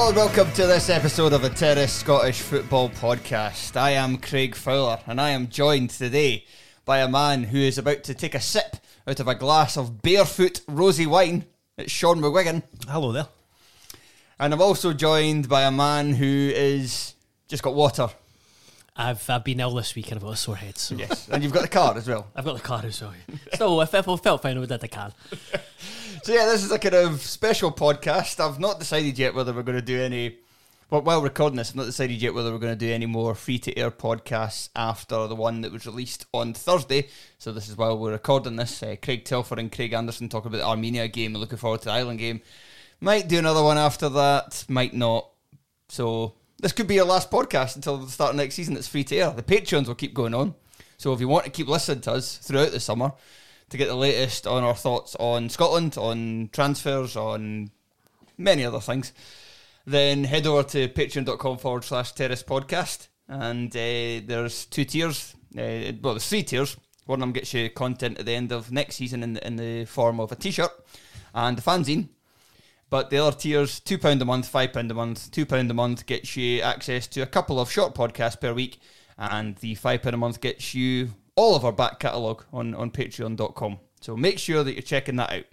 Hello and welcome to this episode of the Terrace Scottish Football Podcast. I am Craig Fowler and I am joined today by a man who is about to take a sip out of a glass of barefoot rosy wine. It's Shaughan McGuigan. Hello there. And I'm also joined by a man who is just got water. I've I've been ill this week and I've got a sore head. So Yes. and you've got the card as well. I've got the car as well. Still, if, if I felt fine, I would have the car. So yeah, this is a kind of special podcast. I've not decided yet whether we're going to do any. Well, while recording this, I've not decided yet whether we're going to do any more free to air podcasts after the one that was released on Thursday. So this is while we're recording this. Uh, Craig Telfer and Craig Anderson talk about the Armenia game and looking forward to the Ireland game. Might do another one after that. Might not. So this could be our last podcast until the start of next season. It's free to air. The Patreons will keep going on. So if you want to keep listening to us throughout the summer to get the latest on our thoughts on Scotland, on transfers, on many other things, then head over to patreon.com forward slash terrace podcast. And uh, there's two tiers. Uh, well, there's three tiers. One of them gets you content at the end of next season in the, in the form of a t shirt and a fanzine. But the other tiers, £2 a month, £5 a month. £2 a month gets you access to a couple of short podcasts per week. And the £5 a month gets you all of our back catalogue on, on patreon.com. So make sure that you're checking that out.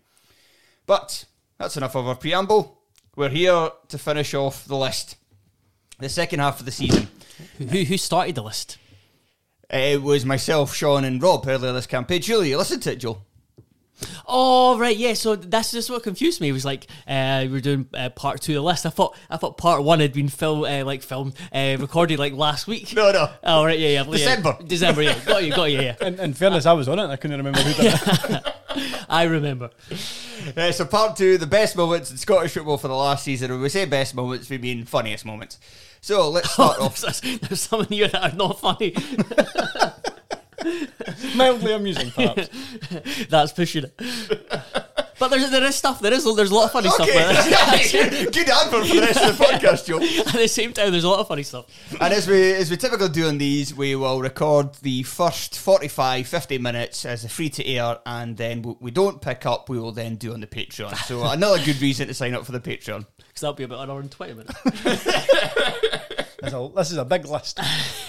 But that's enough of our preamble. We're here to finish off the list. The second half of the season. Who who started the list? It was myself, Shaughan, and Rob earlier this campaign. Julie, you listened to it, Joel. Oh right, yeah. So that's just what confused me. It was like uh, we were doing uh, part two of the list. I thought I thought part one had been film uh, like filmed uh, recorded like last week. No, no. Oh right, yeah, yeah. yeah. December. December. Yeah, got you, got you. Yeah, In, in fairness, I was on it. I couldn't remember who did it. I remember. Uh, so part two, the best moments in Scottish football for the last season. When we say best moments, we mean funniest moments. So let's start off. there's, there's some in here that are not funny. Mildly amusing, perhaps. That's pushing it. But there's there is stuff. There is there's a lot of funny stuff. Okay, With it. good advert for the rest of the podcast, Joe. At the same time, there's a lot of funny stuff. And as we as we typically do on these, we will record the first 45, 50 minutes as a free to air, and then what we don't pick up, we will then do on the Patreon. So another good reason to sign up for the Patreon. Because that'll be about an hour and twenty minutes. A- this is a big list.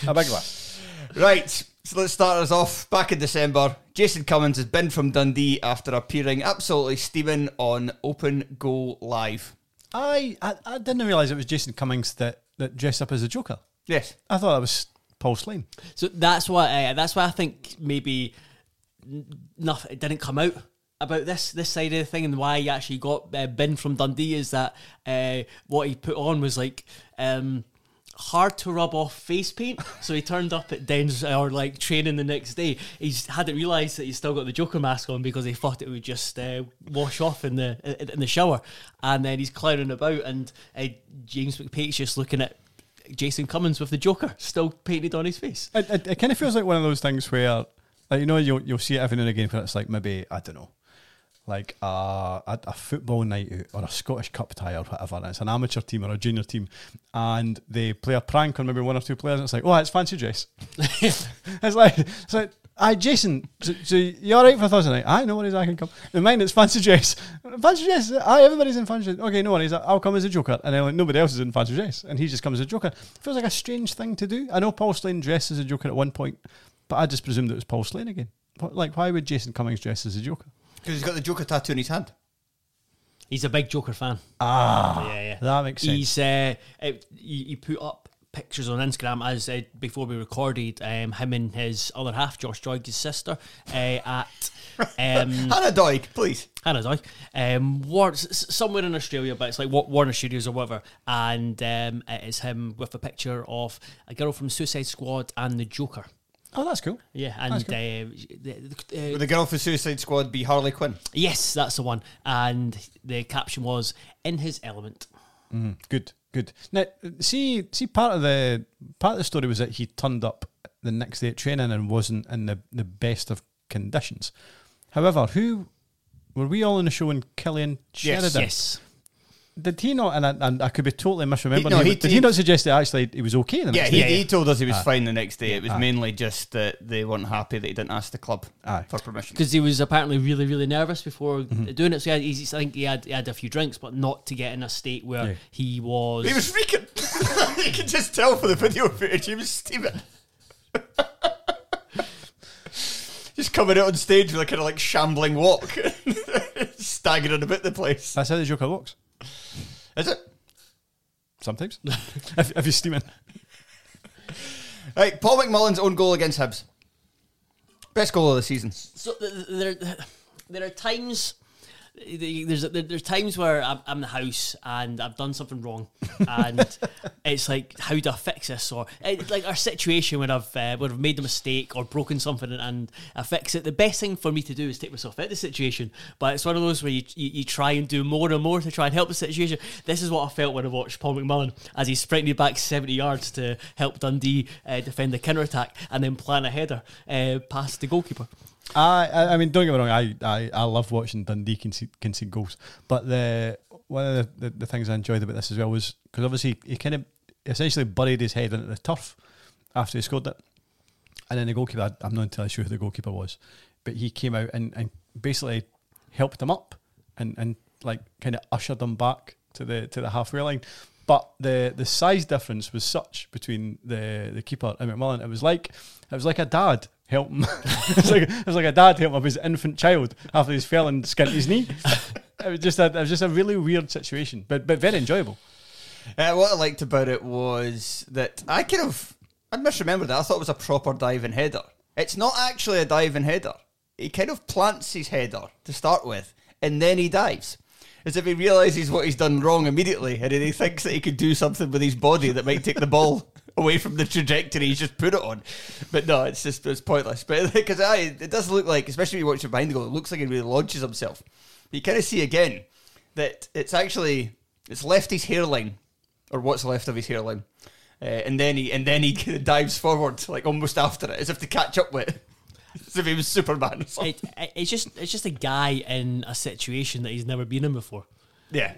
A big list. Right, so let's start us off. Back in December, Jason Cummings has been from Dundee after appearing absolutely steaming on Open Goal Live. I, I, I didn't realise it was Jason Cummings that, that dressed up as a Joker. Yes. I thought that was Paul Slane. So that's why uh, that's why I think maybe nothing it didn't come out about this this side of the thing and why he actually got uh, bin from Dundee is that uh, what he put on was like um, hard to rub off face paint. So he turned up at Dens or like training the next day. He hadn't realised that he still got the Joker mask on because he thought it would just uh, wash off in the in the shower. And then he's clowning about, and uh, James McPake's just looking at. Jason Cummings with the Joker still painted on his face. It, it, it kind of feels like one of those things where, like, you know, you'll, you'll see it every now and again, but it's like maybe, I don't know, like a, a, a football night out or a Scottish Cup tie or whatever, and it's an amateur team or a junior team, and they play a prank on maybe one or two players, and it's like, oh, it's fancy dress. it's like, it's like, aye, Jason, so, so you all right for Thursday night? Aye, no worries, I can come. In mine, it's fancy dress. Fancy dress, aye, everybody's in fancy dress. Okay, no worries, I'll come as a joker. And then like, nobody else is in fancy dress, and he just comes as a joker. It Feels like a strange thing to do. I know Paul Slane dressed as a joker at one point, but I just presumed it was Paul Slane again. Like, why would Jason Cummings dress as a joker? Because he's got the Joker tattoo in his hand. He's a big Joker fan. Ah, yeah, yeah. that makes sense. He's uh, it, he, he put up pictures on Instagram as uh, before we recorded um, him and his other half, Josh Doig's sister, uh, at um, Hannah Doig, please. Hannah Doig, um, War- s- s- somewhere in Australia, but it's like Wa- Warner Studios or whatever, and um, it is him with a picture of a girl from Suicide Squad and the Joker. Oh, that's cool. Yeah, and That's uh, the, the, Would the girl for Suicide Squad be Harley Quinn? yes, that's the one. And the caption was "in his element." Mm, good, good. Now, see, see, part of the part of the story was that he turned up the next day at training and wasn't in the, the best of conditions. However, who were we all in the show when Cillian Sheridan? Yes. Did he not? And I, and I could be totally misremembering. He- no, he- did he, he- not suggest that actually he was okay? The Yeah, next he, day? he told us he was Ah. fine the next day. It was Ah. mainly just that they weren't happy that he didn't ask the club Aye. for permission. because he was apparently really, really nervous before Mm-hmm. doing it. So he I think he had, he had a few drinks, but not to get in a state where Yeah. he was. He was freaking. you can just tell from the video footage. He was steaming. Just coming out on stage with a kind of like shambling walk, staggering about the place. That's how the Joker looks. Is it? Sometimes, if, if you're steaming. Right, Paul McMullan's own goal against Hibs. Best goal of the season. So th- th- there, there are times. There's there's times where I'm, I'm in the house and I've done something wrong, and it's like how do I fix this? Or it's like our situation when I've uh, when I've made a mistake or broken something and, and I fix it. The best thing for me to do is take myself out of the situation. But it's one of those where you, you, you try and do more and more to try and help the situation. This is what I felt when I watched Paul McMullan as he sprinted back 70 yards to help Dundee uh, defend the counter attack and then plan a header uh, past the goalkeeper. I, I mean, don't get me wrong. I, I, I love watching Dundee concede, concede goals, but the one of the, the, the things I enjoyed about this as well was because obviously he kind of essentially buried his head into the turf after he scored it, and then the goalkeeper. I'm not entirely sure who the goalkeeper was, but he came out and, and basically helped him up and, and like kind of ushered him back to the to the halfway line. But the the size difference was such between the the keeper and McMullan. It was like it was like a dad helping. it, was like, it was like a dad helping up his infant child after he's fell and skinned his knee. it was just a it was just a really weird situation, but but very enjoyable. Uh, what I liked about it was that I kind of I'd misremembered that. I thought it was a proper diving header. It's not actually a diving header. He kind of plants his header to start with, and then he dives. As if he realizes what he's done wrong immediately, and then he thinks that he could do something with his body that might take the ball away from the trajectory he's just put it on. But no, it's just it's pointless. But because it does look like, especially when you watch it behind the goal, it looks like he really launches himself. But you kind of see again that it's actually it's left his hairline or what's left of his hairline, uh, and then he and then he dives forward like almost after it, as if to catch up with it, as if he was Superman. It, it- it's just it's just a guy in a situation that he's never been in before. yeah,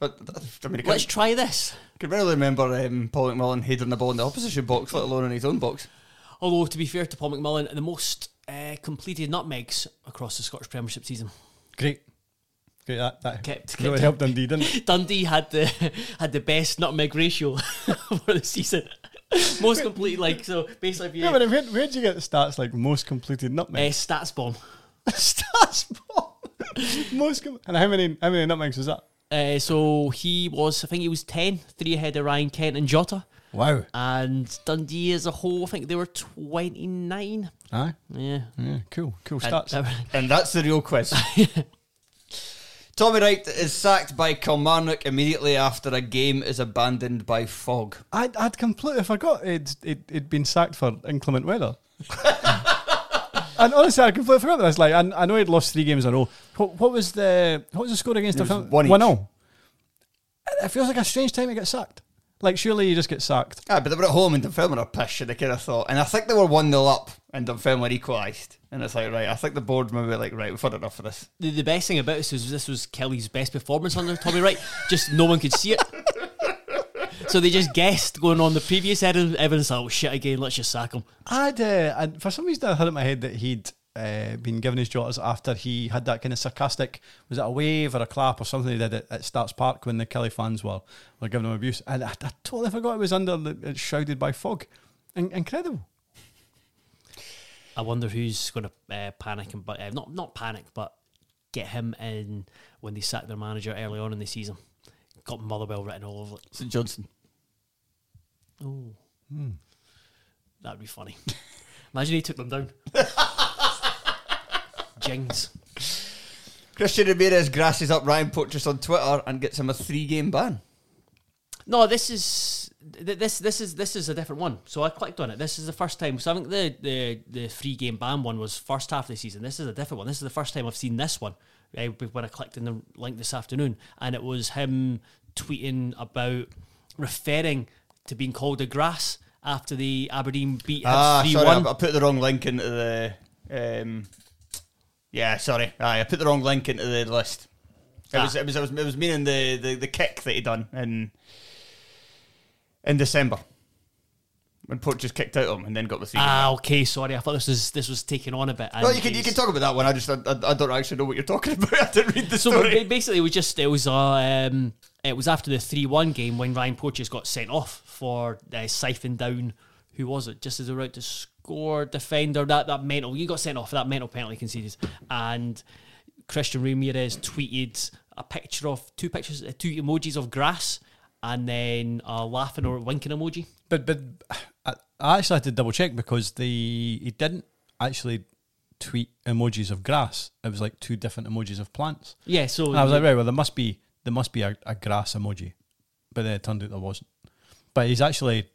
but I mean, Let's try this. I can barely remember um, Paul McMullan heading the ball in the opposition box, let alone in his own box. Although to be fair to Paul McMullan, the most uh, completed nutmegs across the Scottish Premiership season. Great, great. That that Kept- really kept- helped Dundee, didn't it? Dundee had the had the best nutmeg ratio for the season. most complete, like so. Basically, Yeah, but where where'd you get the stats like most completed uh, nutmegs? StatsBomb. stats bomb. most com- and how many how many nutmegs was that? Uh, so he was, I think he was 10, three ahead of Ryan Kent and Jota. Wow. And Dundee as a whole, I think they were 29. Aye. Yeah. Yeah, cool, cool And- stats. And that's the real quiz. Tommy Wright is sacked by Kilmarnock immediately after a game is abandoned by fog. I'd, I'd completely forgot it'd, it, it'd been sacked for inclement weather. and honestly, I completely forgot this. Like, I, I know he'd lost three games in a row. What, what was the what was the score against It was them? one each. One all. It feels like a strange time to get sacked. Like, surely you just get sacked. Ah, but they were at home and Dunfermline are pish, and they kind of thought, and I think they were 1 0 up, and Dunfermline equalised. And it's like, right, I think the board maybe like, right, we've had enough of this. The, the best thing about this was this was Killie's best performance under Tommy Wright. Just no one could see it. So they just guessed going on the previous evidence. Evans, oh shit again, let's just sack him. I'd, uh, and for some reason, I had in my head that he'd uh, been given his jotters after he had that kind of sarcastic, was it a wave or a clap or something he did at, at Starks Park when the Killie fans were, were giving him abuse. And I, I totally forgot it was under, the, shrouded by fog. In- incredible. I wonder who's going to uh, panic and but uh, not not panic, but get him in when they sack their manager early on in the season. Got Motherwell written all over it. St Johnstone. Oh, Hmm. that'd be funny. Imagine he took them down. Jings. Christian Ramirez grasses up Ryan Porteous on Twitter and gets him a three game ban. No, this is th- this this is this is a different one. So I clicked on it. This is the first time. So I think the the the three game ban one was first half of the season. This is a different one. This is the first time I've seen this one. Uh, when I clicked in the link this afternoon, and it was him tweeting about referring to being called a grass after the Aberdeen beat Ah, sorry, I. I put the wrong link into the. Um, yeah, sorry. Aye, I put the wrong link into the list. It Ah. was, it was, it was, it was meaning the, the, the kick that he done in in December when Porteous kicked out him and then got the three. Ah, okay. Sorry, I thought this was this was taken on a bit. well, you can you can talk about that one. I just I, I, I don't actually know what you're talking about. I didn't read the So story. basically, it was just it was uh, um, it was after the three one game when Ryan Porteous got sent off for uh, siphoning down who was it just as they were out to score defender that that mental you got sent off for that mental penalty conceded and Christian Ramirez tweeted a picture of two pictures uh, two emojis of grass and then a laughing or winking emoji. But but I, I actually had to double check because the he didn't actually tweet emojis of grass. It was like two different emojis of plants. Yeah, so And I was like, right, well, there must be there must be a, a grass emoji, but then it turned out there wasn't. But he's actually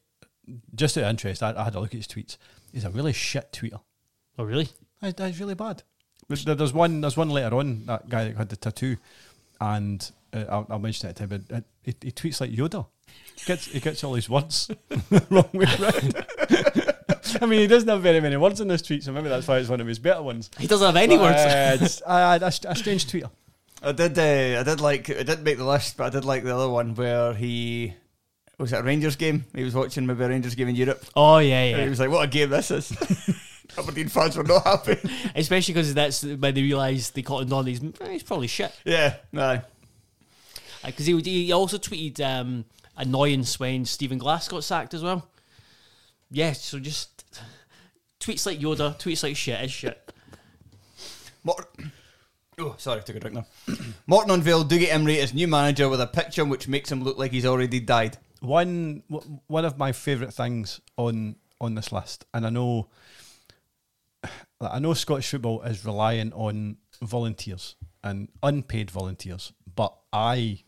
just out of interest. I, I had a look at his tweets. He's a really shit tweeter. oh really? That- That's really bad. There's, there's one. There's one later on. That guy that had the tattoo, and uh, I'll, I'll mention it to him. But uh, he, he tweets like Yoda. He gets he gets all his words wrong way round. I mean, he doesn't have very many words in this tweet, so maybe that's why it's one of his better ones. He doesn't have any But, words. uh, it's- I- I- a, a strange tweeter. I did. Uh, I did like. It didn't make the list, but I did like the other one where he was it a Rangers game. He was watching maybe a Rangers game in Europe. oh yeah, And he was like, "What a game this is!" Aberdeen fans were not happy. Especially because that's when they realised they caught him on. He's eh, he's probably shit. yeah, no. Because he, he also tweeted um, annoyance when Stephen Glass got sacked as well. Yeah, so just tweets like Yoda, tweets like shit is shit. Mort- oh, sorry, I took a drink now. Morton unveiled Dougie Imrie as new manager with a picture which makes him look like he's already died. One w- one of my favourite things on on this list, and I know like, I know Scottish football is reliant on volunteers and unpaid volunteers, but I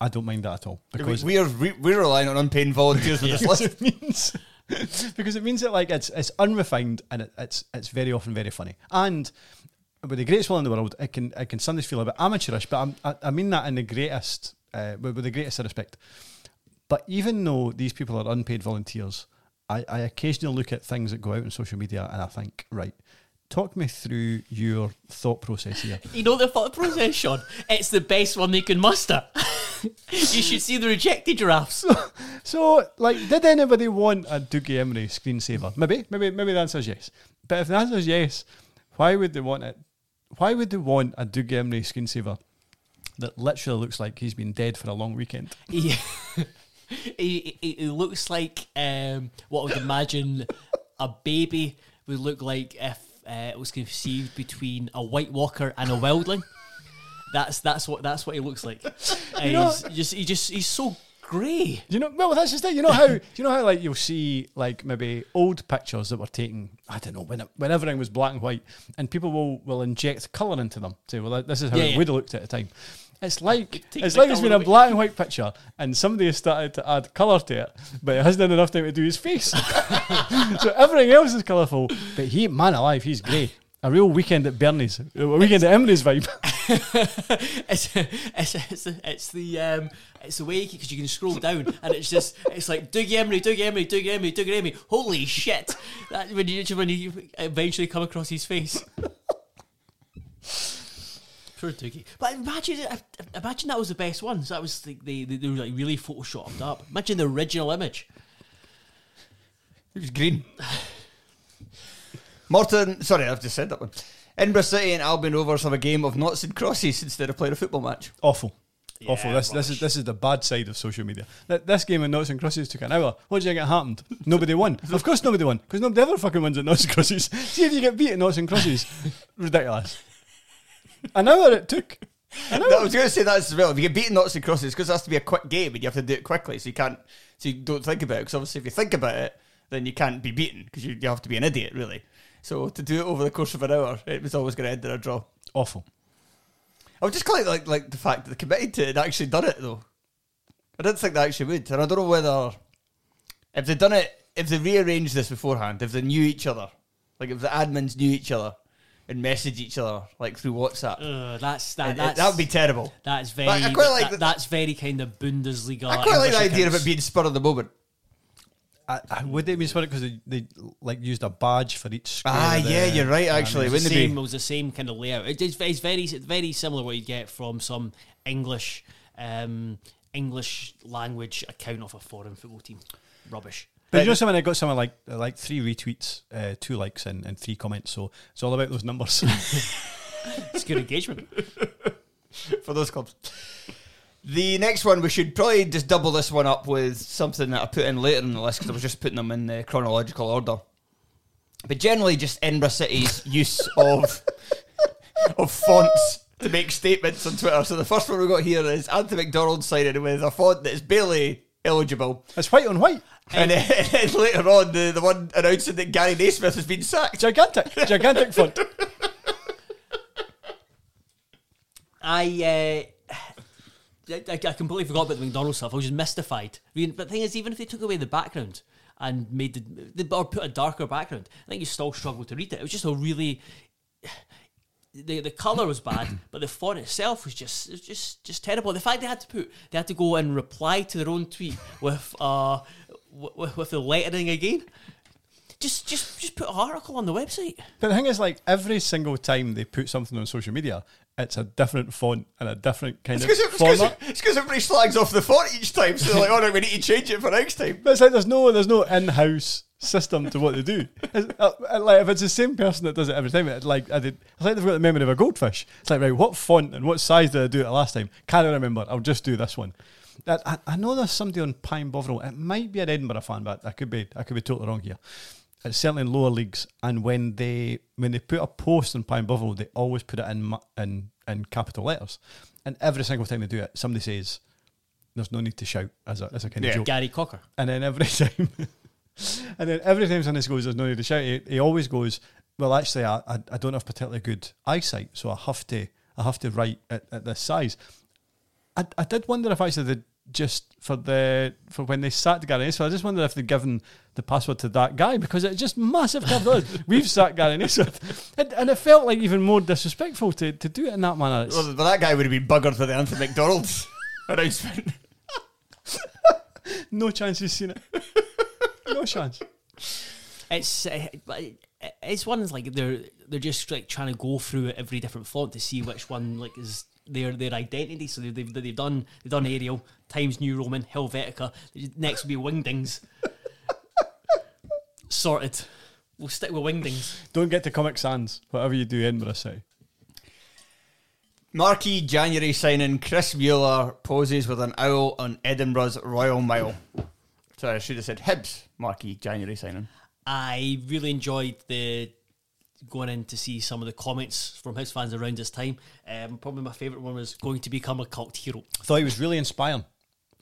I don't mind that at all because we are we, we're relying on unpaid volunteers for this because list. it means because it means that like it's it's unrefined and it, it's it's very often very funny. And with the greatest will in the world it can it can sometimes feel a bit amateurish but I'm, I, I mean that in the greatest uh, with, with the greatest respect. But even though these people are unpaid volunteers I, I occasionally look at things that go out on social media and I think right talk me through your thought process here You know the thought process, Shaughan? It's the best one they can muster. you should see the rejected giraffes. So, like, did anybody want a Dougie Imrie screensaver? Maybe, maybe, maybe the answer is yes. But if the answer is yes, why would they want it? Why would they want a Dougie Imrie screensaver that literally looks like he's been dead for a long weekend? he, he he looks like um, what I would imagine a baby would look like if uh, it was conceived between a White Walker and a Wildling. That's that's what that's what he looks like. Uh, You know- he's just he just he's so grey. You know, well, that's just it. You know how, you know how, like, you'll see, like, maybe old pictures that were taken. I don't know when, it, when everything was black and white, and people will will inject color into them. Say, well, this is how Yeah, it yeah. would have looked at the time. It's like Take it's the like it's been colour a black and white picture, and somebody has started to add color to it, but it hasn't had enough time to do his face. so everything else is colourful, but he, man alive, he's grey. A real weekend at Bernie's, a weekend at Imrie's vibe. it's, it's, it's, it's the um, it's the way because you can scroll down and it's just it's like Dougie Imrie, Dougie Imrie, Dougie Imrie, Dougie Imrie. Holy shit! That, when you when you eventually come across his face. Poor Dougie. But imagine, uh, uh, imagine that was the best one. So that was like they, they, they were like really photoshopped up. Imagine the original image. It was green. Morton, sorry, I've just said that one. Edinburgh City and Albion Rovers have a game of knots and crosses instead of playing a football match. Awful. Awful. Yeah, This this is this is the bad side of social media. Th- This game of Knots and Crosses took an hour. What do you think happened? Nobody won. Of course nobody won. Because nobody ever fucking wins at Knots and Crosses. See if you get beat at Knots and Crosses. Ridiculous. An hour it took. An No, hour. I was going to say that as well. If you get beaten knots and crosses, because it has to be a quick game and you have to do it quickly, so you can't, so you don't think about it. Because obviously, if you think about it, then you can't be beaten because you, you have to be an idiot, really. So to do it over the course of an hour, it was always going to end in a draw. Awful. I was just quite like like the fact that they committed to it and actually done it though. I didn't think they actually would, and I don't know whether if they'd done it, if they rearranged this beforehand, if they knew each other, like if the admins knew each other and message each other like through WhatsApp, Uh, that's that. it- it- That's, that would be terrible. That's very. But I quite like that- that- that's very kind of Bundesliga. I quite like the English idea of it being spur of the moment. I, I, would they be split because they, they like used a badge for each square? Ah, of the- yeah, you're right. Actually, It was, wouldn't the it same, be? it was the same kind of layout. It is it's very very similar what you get from some English um, English language account of a foreign football team. Rubbish. But you know something? I got something like like three retweets, uh, two likes, and, and three comments. So it's all about those numbers. It's good engagement. for those clubs. The next one, we should probably just double this one up with something that I put in later in the list because I was just putting them in the chronological order. But generally, just Edinburgh City's use of of fonts to make statements on Twitter. So the first one we got here is Anthony McDonald signing with a font that is barely eligible. it's white on white, And then, and then later on, the, the one announcing that Gary Naismith has been sacked. gigantic, gigantic font. I, uh, I I completely forgot about the McDonald's stuff. I was just mystified. I mean, but the thing is, even if they took away the background and made the, the or put a darker background, I think you still struggle to read it. It was just a really the the color was bad, but the font itself was just was just just terrible. The fact they had to put they had to go and reply to their own tweet with uh with, with the lettering again. Just just just put an article on the website. But the thing is, like every single time they put something on social media, it's a different font and a different kind It's of format. It's because format. everybody slags off the font each time. So they're like, oh, no, we need to change it for next time. But it's like there's no there's no in-house system to what they do. It's, uh, uh, like if it's the same person that does it every time, it like I did, it's like they've got the memory of a goldfish. It's like right, what font and what size did I do it last time? Can't remember. I'll just do this one. I, I, I know there's somebody on Pie and Bovril. It might be an Edinburgh fan, but I could be I could be totally wrong here. It's certainly in lower leagues, and when they when they put a post on Pie and Bovril, they always put it in in in capital letters, and every single time they do it, somebody says, "There's no need to shout" as a as a kind Yeah. of joke. Gary Cocker. And then every time, and then every time somebody goes, "There's no need to shout," he, he always goes, "Well, actually, I, I I don't have particularly good eyesight, so I have to I have to write at, at this size." I, I did wonder if actually they just for the for when they sat Gary Naismith, I just wondered if they'd given the password to that guy because it's just massive capitals. We've sacked Gary Naismith, and, and it felt like even more disrespectful to, to do it in that manner. It's- Well, but that guy would have been buggered for the Anthony McDonald's announcement. no chance he's seen it. No chance. It's uh, but it's one that's like they're they're just like trying to go through every different font to see which one like is their their identity. So they've they've, they've done they've done Arial, Times New Roman, Helvetica. Next will be Wingdings. Sorted. We'll stick with Wingdings. Don't get to Comic Sans, whatever you do, Edinburgh City. Marquee January signing Chris Mueller poses with an owl on Edinburgh's Royal Mile. Sorry, I should have said Hibs Marquee January signing. I really enjoyed the going in to see some of the comments from his fans around this time. Um, probably my favourite one was going to become a cult hero. I thought he was really inspiring.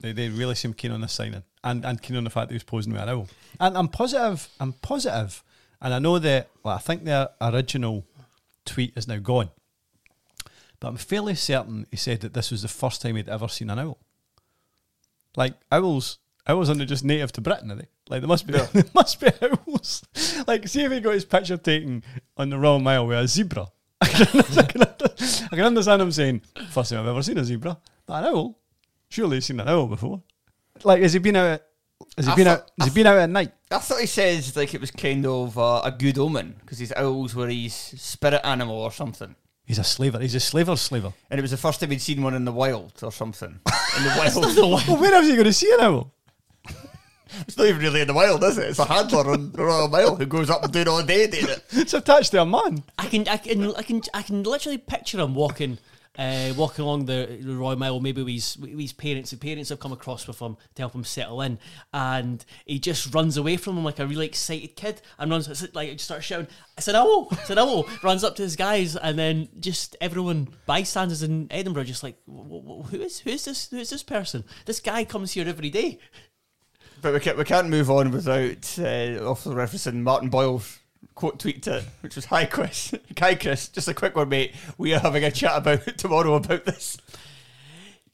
They, they really seemed keen on this signing and, and keen on the fact that he was posing with an owl. And I'm positive, I'm positive, and I know that, well, I think the original tweet is now gone, but I'm fairly certain he said that this was the first time he'd ever seen an owl. Like, owls, owls aren't just native to Britain, are they? Like, there must be, there must be owls. like, see if he got his picture taken on the Royal Mile with a zebra. I can, I, can, I can understand him saying, first time I've ever seen a zebra. But an owl? Surely he's seen an owl before. Like, has he been out? Has he I been thought- out? Has he been out at night? I thought he says like it was kind of uh, a good omen because his owls were his spirit animal or something. He's a slaver. He's a slaver's slaver. And it was the first time he'd seen one in the wild or something. In the wild. Well, where else are you going to see an owl? It's not even really in the wild, is it? It's a handler on the Royal Mile who goes up and doing all day doing it. It's attached to a man. I can, I can, I can, I can literally picture him walking, uh, walking along the, the Royal Mile. Maybe with his, with his parents. The parents have come across with him to help him settle in, and he just runs away from them like a really excited kid and runs like just starts shouting, "It's an owl! It's an owl!" runs up to his guys, and then just everyone bystanders in Edinburgh just like, "Wh- wh- "Who is who is this? Who is this person? This guy comes here every day." But we can't, we can't move on without uh, also referencing Martin Boyle's quote tweet to it, which was Hi Chris. Hi Chris, just a quick one, mate. We are having a chat about it tomorrow about this.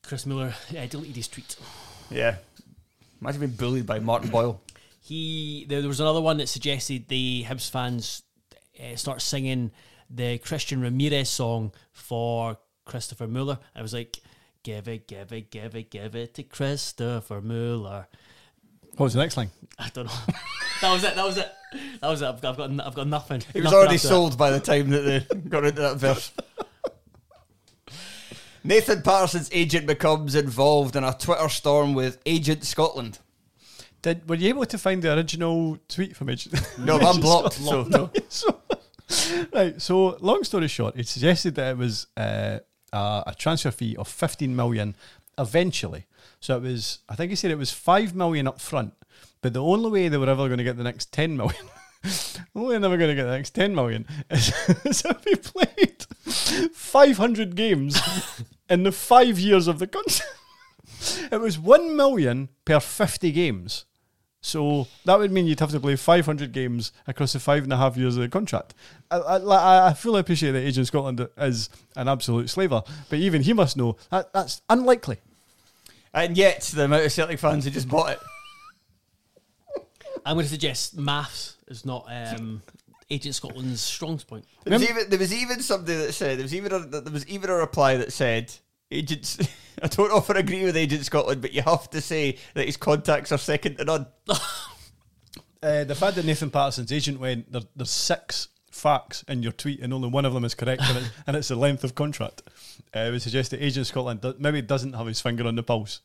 Chris Mueller uh, deleted his tweet. Yeah. Imagine being bullied by Martin Boyle. He there, there was another one that suggested the Hibs fans uh, start singing the Christian Ramirez song for Christopher Mueller. I was like, give it, give it, give it, give it to Christopher Mueller. What was the next line? I don't know. that was it. That was it. That was it. I've got, I've got, I've got nothing. It was Nothing already after that. sold by the time that they got into that verse. Nathan Patterson's agent becomes involved in a Twitter storm with Agent Scotland. Did were you able to find the original tweet from Agent? No, I'm blocked. So no. so, right. So, long story short, it suggested that it was uh, a, a transfer fee of 15 million eventually. So it was, I think he said it was 5 million up front, but the only way they were ever going to get the next 10 million. the only never going to get the next 10 million is, is if he played 500 games in the five years of the contract. It was 1 million per 50 games. So that would mean you'd have to play 500 games across the five and a half years of the contract. I, I, I fully appreciate that Agent Scotland is an absolute slaver, but even he must know that that's unlikely. And yet, the amount of Celtic fans who just bought it. I'm going to suggest maths is not um, Agent Scotland's strong point. There was, even, there was even somebody that said there was even a, there was even a reply that said agents. I don't often agree with Agent Scotland, but you have to say that his contacts are second to none. Uh, the fact that Nathan Patterson's agent went, there, there's six facts in your tweet and only one of them is correct, and, it, and it's the length of contract, uh, would suggest that Agent Scotland do, maybe doesn't have his finger on the pulse.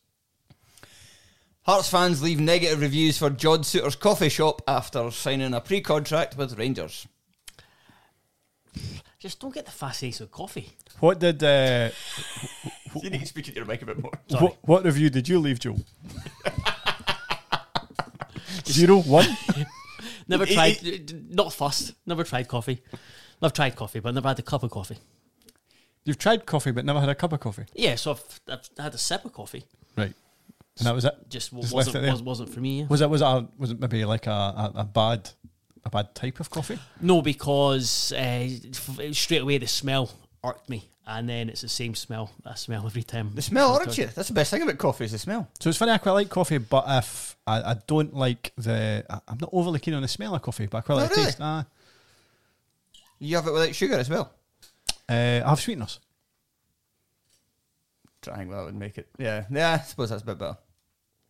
Hearts fans leave negative reviews for John Souttar's coffee shop after signing a pre-contract with Rangers. Just don't get the fast ace with coffee. What did uh, You need to speak into your mic a bit more. what, what review did you leave, Joe? Zero, one. Never It- tried, not fussed. Never tried coffee. I've tried coffee, but never had a cup of coffee. You've tried coffee but never had a cup of coffee. Yeah, so I've, I've had a sip of coffee. Right. And that was it. Just, Just wasn't, it was, wasn't for me. yeah. Was it was it a, was it maybe like a, a, a bad a bad type of coffee? No, because uh, straight away the smell irked me, and then it's the same smell. I smell every time. The smell, aren't you? That's the best thing about coffee is the smell. So it's funny. I quite like coffee, but if I, I don't like the, I, I'm not overly keen on the smell of coffee, but I quite Oh, like the taste. Ah, You have it without sugar as well. uh, I have sweeteners. Trying that would make it. Yeah, yeah. I suppose that's a bit better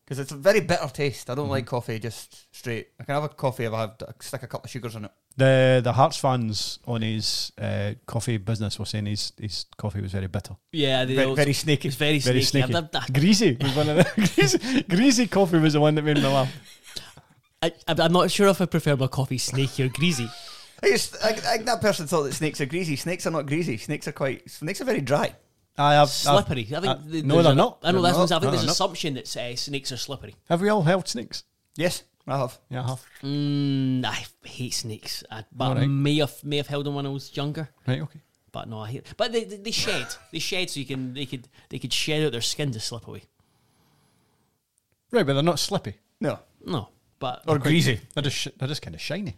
because it's a very bitter taste. I don't like coffee just straight. I can have a coffee if I have stick a couple of sugars in it. The the Hearts fans on his uh, coffee business were saying his his coffee was very bitter, yeah, they Very, all- very snaky. It's very, very snaky. snaky. I've- I've- Greasy was one of the greasy, greasy coffee was the one that made me laugh. I, I'm I'm not sure if I prefer my coffee snaky or greasy. I, just, I, I think that person thought that snakes are greasy. Snakes are not greasy. Snakes are quite. Snakes are very dry. I have Slippery. I think. the- no, there's they're a- not. I know They're that's what I'm. I think No, there's an assumption that uh, snakes are slippery. Have we all held snakes? Yes, I have. Yeah, I have. Mm, I hate snakes, I, but I Alright. may have may have held them when I was younger. Right, okay. But no, I hate. But they, they, they shed. they shed so you can they could they could shed out their skin to slip away. Right, but they're not slippy. No, No, but or greasy. They're just sh- they're just kind of shiny,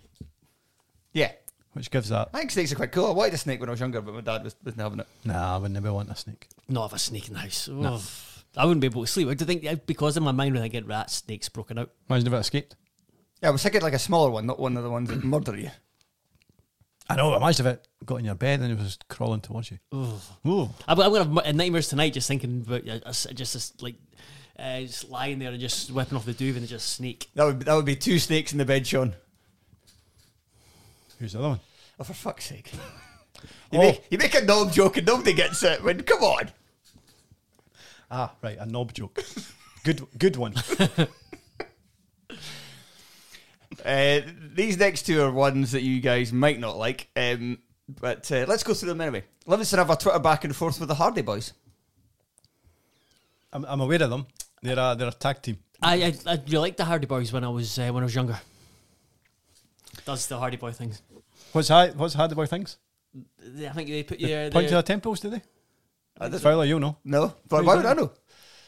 Yeah, which gives that. I think snakes are quite cool. I wanted a snake when I was younger, but my dad was, wasn't having it. Nah, I would never want a snake. not have a snake in the house. Oh, I wouldn't be able to sleep. I do think because in my mind when I get rats, snakes broken out. Imagine if it escaped. Yeah, I was thinking like a smaller one, not one of the ones that murder you. I know. Imagine if it got in your bed and it was crawling towards you. Ooh. I'm, I'm gonna have nightmares tonight just thinking about uh, us- just this, like uh, just lying there and just whipping off the duvet and just snake. That would that would be two snakes in the bed, Shaughan. Who's the other one? Oh, for fuck's sake! You, Oh. make, you make a knob joke and nobody gets it. When come on, Ah, right, a knob joke. good, good one. uh, these next two are ones that you guys might not like. Um, but uh, let's go through them anyway. Livingston have a Twitter back and forth with the Hardy Boys. I'm, I'm aware of them. They're a, they're a tag team. I I, I really liked the Hardy Boys when I was uh, when I was younger. Does the Hardy Boy things? What's high, what's Hardy Boy things? I think they put you. Point to their temples, do they? I don't- Fowler, you know. No, but why would that? I know?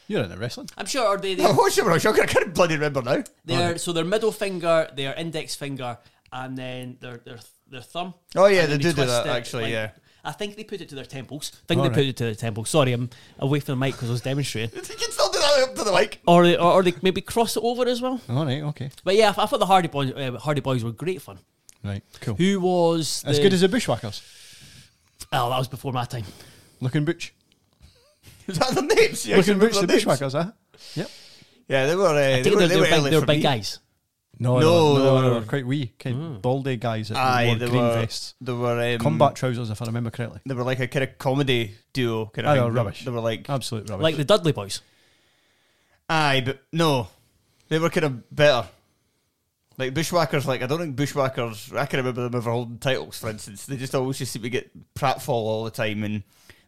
You're in the wrestling. I'm sure are they. they I watched it when I was younger. I can't bloody remember now. Their so their middle finger, their index finger, and then their their their thumb. Oh, yeah, And then they do do twist that, actually, yeah. I think they put it to their temples. I think All they right. put it to their temples. Sorry, I'm away from the mic because I was demonstrating. You can still do that up to the mic. Or they, or, or they maybe cross it over as well. All right, okay. But yeah, I, I thought the Hardy Boys, uh, Hardy Boys were great fun. Right, cool. Who was As the- good as the Bushwhackers. Oh, that was before my time. Luke and Butch. Is that the names? You Looking actually Butch, the remember their names? Bushwhackers, huh? Yep. Yeah, they were. Uh, I they think were, they're, they they're, were big, they're for big me. guys. No, No, no, they no, were- they were quite wee, kind of baldy guys that Aye, wore they green were. vests. They were um, Combat trousers, if I remember correctly. They were like a kind of comedy duo. Kind of Aye, thing. they were rubbish. They were like, Absolute rubbish. Like the Dudley Boys. aye, but no, they were kind of better. Like Bushwhackers, like I don't think Bushwhackers. I can remember them ever holding titles. For instance, they just always just seem to get pratfall all the time, and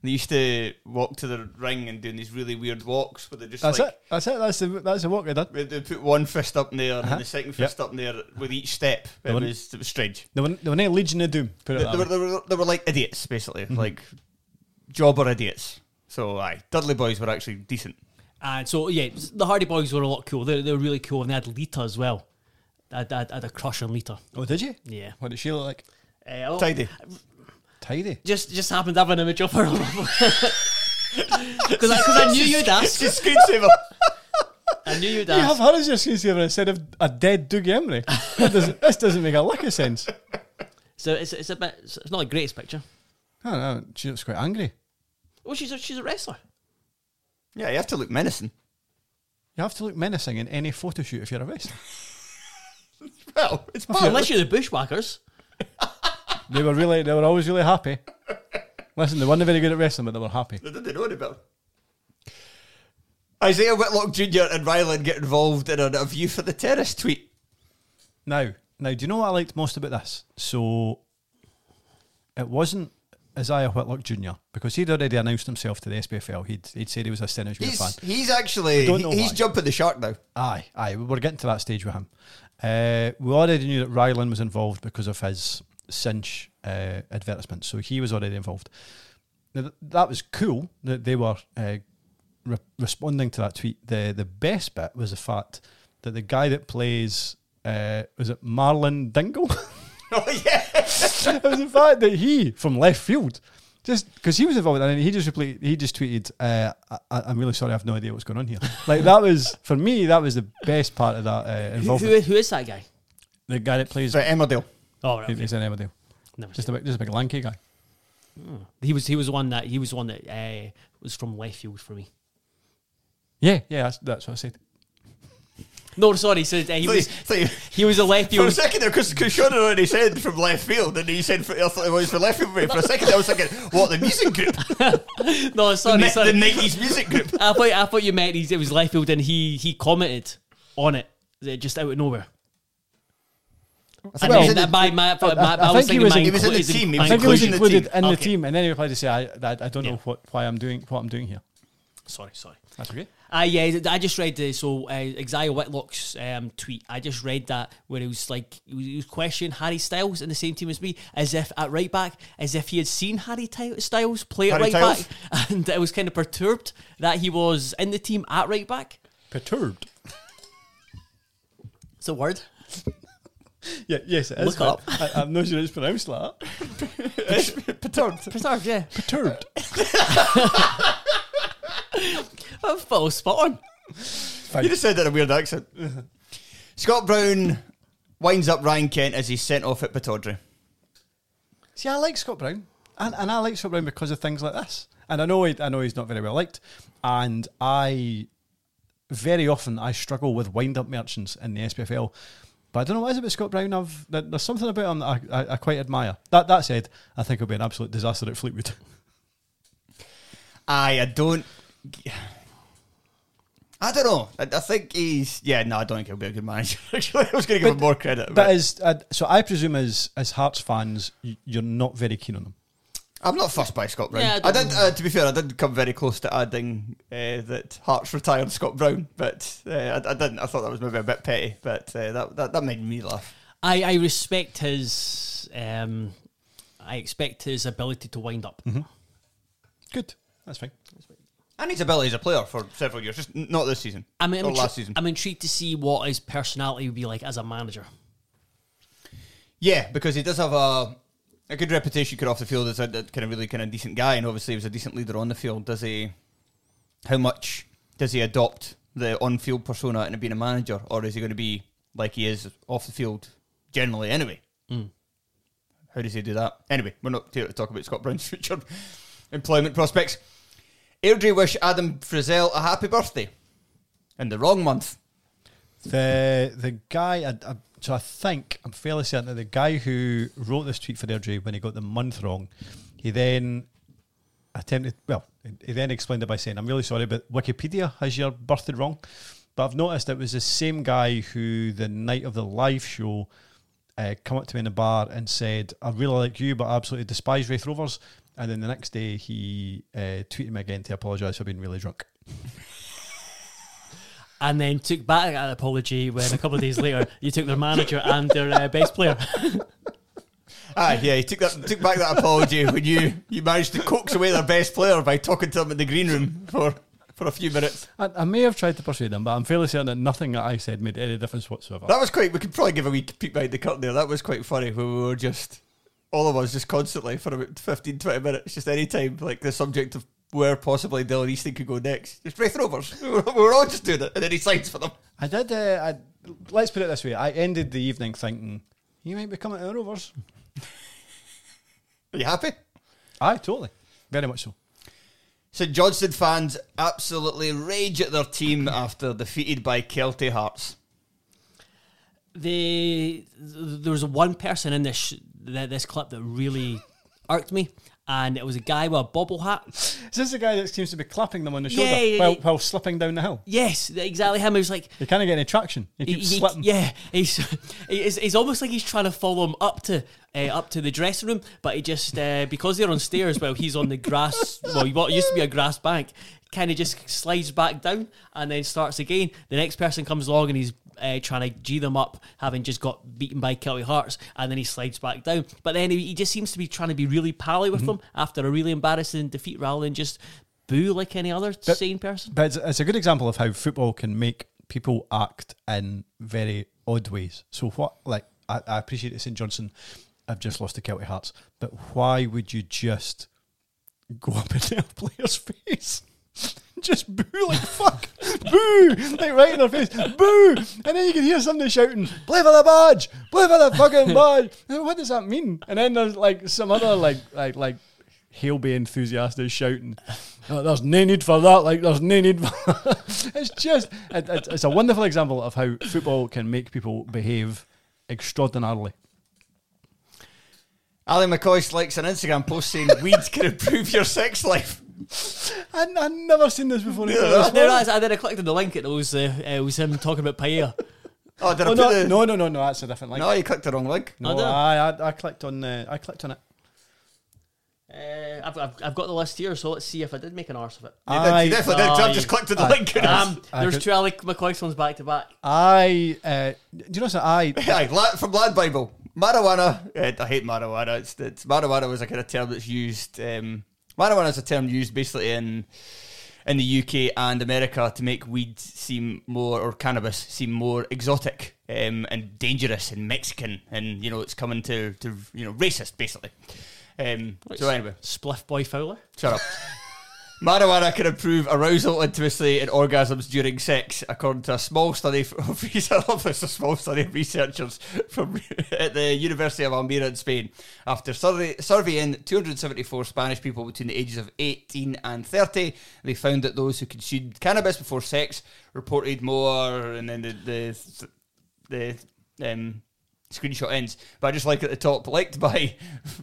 they used to walk to the ring and doing these really weird walks where they just that's like it. That's it. That's the that's the walk they did. They they put one fist up in there and Uh-huh. then the second Yep. fist up in there with each step. They It wouldn't- was, it was strange. They were, they were no Legion of Doom. Put it They, that they, were, they, were, they were like idiots, basically. Mm-hmm. Like jobber idiots. So, aye. Dudley Boys were actually decent. And so, yeah, the Hardy Boys were a lot cool. They, they were really cool. And they had Lita as well. I had, I I had a crush on Lita. Oh, did you? Yeah. What did she look like? Uh, oh, Tidy. Tidy. Just just happened to have an image of her. Because I, 'cause I knew you'd ask. She's screensaver. I knew you'd You have ask. her as your screensaver instead of a dead Dougie Imrie. That doesn't, this doesn't make a lick of sense. So it's, it's a bit, it's not the greatest picture. I don't. She looks quite angry. Oh, she's a, she's a wrestler. yeah, you have to look menacing. You have to look menacing in any photo shoot if you're a wrestler. Well, it's Well, unless you're the Bushwhackers. They were really, they were always really happy. Listen, they weren't very good at wrestling, but they were happy. They didn't know any better. Isaiah Whitlock Jr. and Ryland get involved in a, a view for the terrace tweet. Now, now, do you know what I liked most about this? So, it wasn't Isaiah Whitlock Jr. because he'd already announced himself to the SPFL. He'd he'd said he was a Stennis fan. He's, he's actually, he- he's why. jumping the shark now. Aye, aye, we're getting to that stage with him. Uh, we already knew that Ryland was involved because of his cinch uh, advertisement, so he was already involved. Now, th- that was cool that they were uh, re- responding to that tweet. The the best bit was the fact that the guy that plays uh, was it Marlon Dingle. Oh, yeah. it was the fact that he from left field. Just because he was involved, and he just replied, he just tweeted, uh, I, "I'm really sorry, I have no idea what's going on here." Like that was for me, that was the best part of that uh, involvement. who, who is that guy? The guy that plays So, Emmerdale. Oh, right. he- okay. he's in Emmerdale. Never Just seen a big, just a big lanky guy. He was he was the one that he was one that uh, was from left field for me. Yeah, yeah, that's, that's what I said. No, sorry, so uh, he So, was so you- he was a left field. for a second there, because Shaughan had already said from left field, and he said for, I thought it was for left field. For me. For a second, I was thinking, what the music group, No, the, sorry, ni- sorry. the '90s music group. I thought I thought you meant he's, it was left field and he he commented on it uh, just out of nowhere. And Well, then that my, my, my, I- I I, was think he thinking was my in- He was in the team, he was I think he was inclusion in the included team. in the Okay. team, and then he replied to say, "I, I, I don't know what why I'm doing what I'm doing here." Sorry, sorry. That's okay. I yeah, I just read the so uh, Isaiah Whitlock's um, tweet. I just read that where he was like he was, he was questioning Harry Styles in the same team as me, as if at right back, as if he had seen Harry Ty- Styles play at right Styles? back, and it was kind of perturbed that he was in the team at right back. Perturbed. It's a word. Yeah, yes, it is. Look but up. I, I'm not sure it's pronounced like that. Perturbed. Perturbed, yeah. Perturbed. Oh, Phil, spot on. You just said that in a weird accent. Scott Brown winds up Ryan Kent as he's sent off at Pittodrie. See, I like Scott Brown, and, and I like Scott Brown because of things like this. And I know he, I know he's not very well liked, and I very often I struggle with wind up merchants in the SPFL. But I don't know what it is about Scott Brown. I've there's something about him that I, I, I quite admire. That that said, I think it'll be an absolute disaster at Fleetwood. Aye, I don't. I don't know. I, I think he's. Yeah, no, I don't think he'll be a good manager. Actually, I was going to give him more credit. But But as uh, so, I presume as as Hearts fans, you're not very keen on him. I'm not fussed by Scott Brown. Yeah, I I, don't- did. Uh, to be fair, I didn't come very close to adding uh, that Hearts retired Scott Brown, but uh, I, I didn't. I thought that was maybe a bit petty, but uh, that, that that made me laugh. I, I respect his. Um, I expect his ability to wind up. Good, that's fine. that's And his ability as a player for several years, just not this season. I'm, or I'm, last season. I'm intrigued to see what his personality would be like as a manager. Yeah, because he does have a a good reputation cut off the field as a, a kind of really kind of decent guy, and obviously he was a decent leader on the field. Does he? How much does he adopt the on-field persona into being a manager, or is he going to be like he is off the field generally? Anyway, hmm. how does he do that? Anyway, we're not here to talk about Scott Brown's future employment prospects. Airdrie wish Adam Frizzell a happy birthday in the wrong month. The the guy, I, I, so I think I'm fairly certain that the guy who wrote this tweet for Airdrie when he got the month wrong, he then attempted. Well, he then explained it by saying, "I'm really sorry, but Wikipedia has your birthday wrong." But I've noticed it was the same guy who the night of the live show uh, come up to me in the bar and said, "I really like you, but I absolutely despise Raith Rovers." And then the next day, he uh, tweeted me again to apologise for being really drunk. And then took back that apology when a couple of days later you took their manager and their uh, bass player. Ah, yeah, he took that took back that apology when you you managed to coax away their best player by talking to them in the green room for for a few minutes. I, I may have tried to persuade him, but I'm fairly certain that nothing that I said made any difference whatsoever. That was quite. We could probably give a wee peek behind the curtain there. That was quite funny. When we were just all of us just constantly for about 15, 20 minutes, just any time like the subject of where possibly Dylan Easton could go next. Just Raith Rovers. We were, all just doing it, and then he signs for them. I did. Uh, I, let's put it this way: I ended the evening thinking he might be coming to the Rovers. Are you happy? Aye, totally, very much so. St Johnstone fans absolutely rage at their team after defeated by Kelty Hearts. the there was one person in this sh- this clip that really irked me, and it was a guy with a bobble hat. Is this the guy that seems to be clapping them on the shoulder Yeah, while, while slipping down the hill? Yes, exactly him. He was like, You can't get any traction. He keeps he- slipping. yeah, he's, he's he's almost like he's trying to follow him up to uh, up to the dressing room, but he just uh, because they're on stairs while he's on the grass. Well, what used to be a grass bank, kind of just slides back down and then starts again. The next person comes along and he's uh, trying to g them up, having just got beaten by Kelty Hearts, and then he slides back down. But then he, he just seems to be trying to be really pally with them after a really embarrassing defeat, rather than just boo like any other sane person. But it's, it's a good example of how football can make people act in very odd ways. So what, like, I, I appreciate it, St Johnstone. I've just lost to Kelty Hearts, but why would you just go up in a player's face? Just boo like fuck, boo like right in their face, boo, and then you can hear somebody shouting, "Play for the badge, play for the fucking badge." And What does that mean? And then there's like some other like like like Haleby enthusiastic shouting, "Oh, "There's no need for that!" Like there's no need. For it's just it, it, it's a wonderful example of how football can make people behave extraordinarily. Ally McCoist likes an Instagram post saying weeds can improve your sex life. I I've never seen this before. Yeah, I then, I, and then I clicked on the link it was uh, it was him talking about paella. Oh, did I Oh, put no, the, no, no, no, no, that's a different link. No, you clicked the wrong link. No, I did. I, I, I clicked on the, I clicked on it. Uh, I've, I've, I've got the list here, so let's see if I did make an arse of it. You, did, you definitely did. 'cause I've just clicked on the Aye. link. and Um, I there's could- two Ally McCoist songs back to back. I, uh, do you know something? I, Aye, la- from Lad Bible. Marijuana. eh, I hate marijuana. It's, it's marijuana was a kind of term that's used. Um, marijuana is a term used basically in in the UK and America to make weed seem more or cannabis seem more exotic um, and dangerous and Mexican, and you know it's coming to to you know racist basically. Um, so anyway, Spliff Boy Fowler. shut up. Marijuana can improve arousal, intimacy, and orgasms during sex, according to a small study of a small study of researchers from at the University of Almeria in Spain. After survey, surveying 274 Spanish people between the ages of 18 and 30, they found that those who consumed cannabis before sex reported more, and then the the, the um, screenshot ends. But I just like at the top, liked by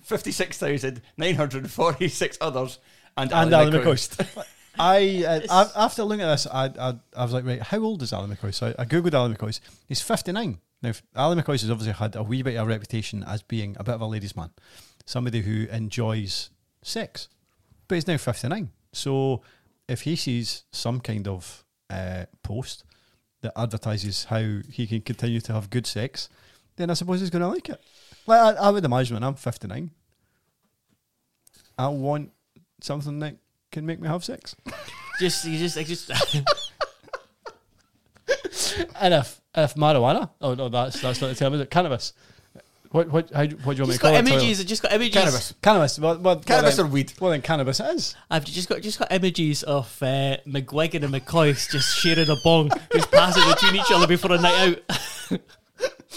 56,946 others. And, and Ali Alan McCoy. McCoist. I, uh, I after looking at this, I, I I was like, right, how old is Alan McCoist? So I, I googled Alan McCoist. He's fifty nine. Now, f- Alan McCoist has obviously had a wee bit of a reputation as being a bit of a ladies' man, somebody who enjoys sex, but he's now fifty nine. So if he sees some kind of uh, post that advertises how he can continue to have good sex, then I suppose he's going to like it. Like I, I would imagine when I'm fifty nine, I want something that can make me have sex. Just, you just, I just. And if if marijuana, oh no, that's that's not the term, is it? Cannabis. What what how, do- what do you want me just to call got it? Tyler? images. I just got images. Cannabis. Cannabis. Well, well, Cannabis well, or then, weed? Well, then cannabis is I've just got just got images of uh, McGuigan and McCoist just sharing a bong, just passing between each other before a night out.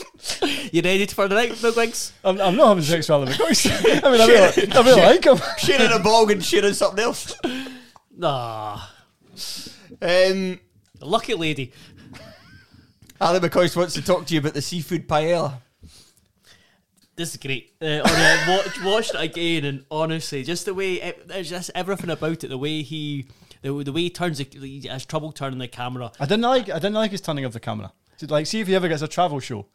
you ready for the night, McGuigs? I'm, I'm not having sex with Alan McCoist. I mean, I really, I really like him. sharing a bog and sharing something else. Nah, Um, lucky lady. Ally McCoist wants to talk to you about the seafood paella. This is great. Uh, on, uh, watch, watched it again, and honestly, just the way it, there's just everything about it. The way he, the, the way he turns, the, he has trouble turning the camera. I didn't like. I didn't like his turning of the camera. Like, see if he ever gets a travel show.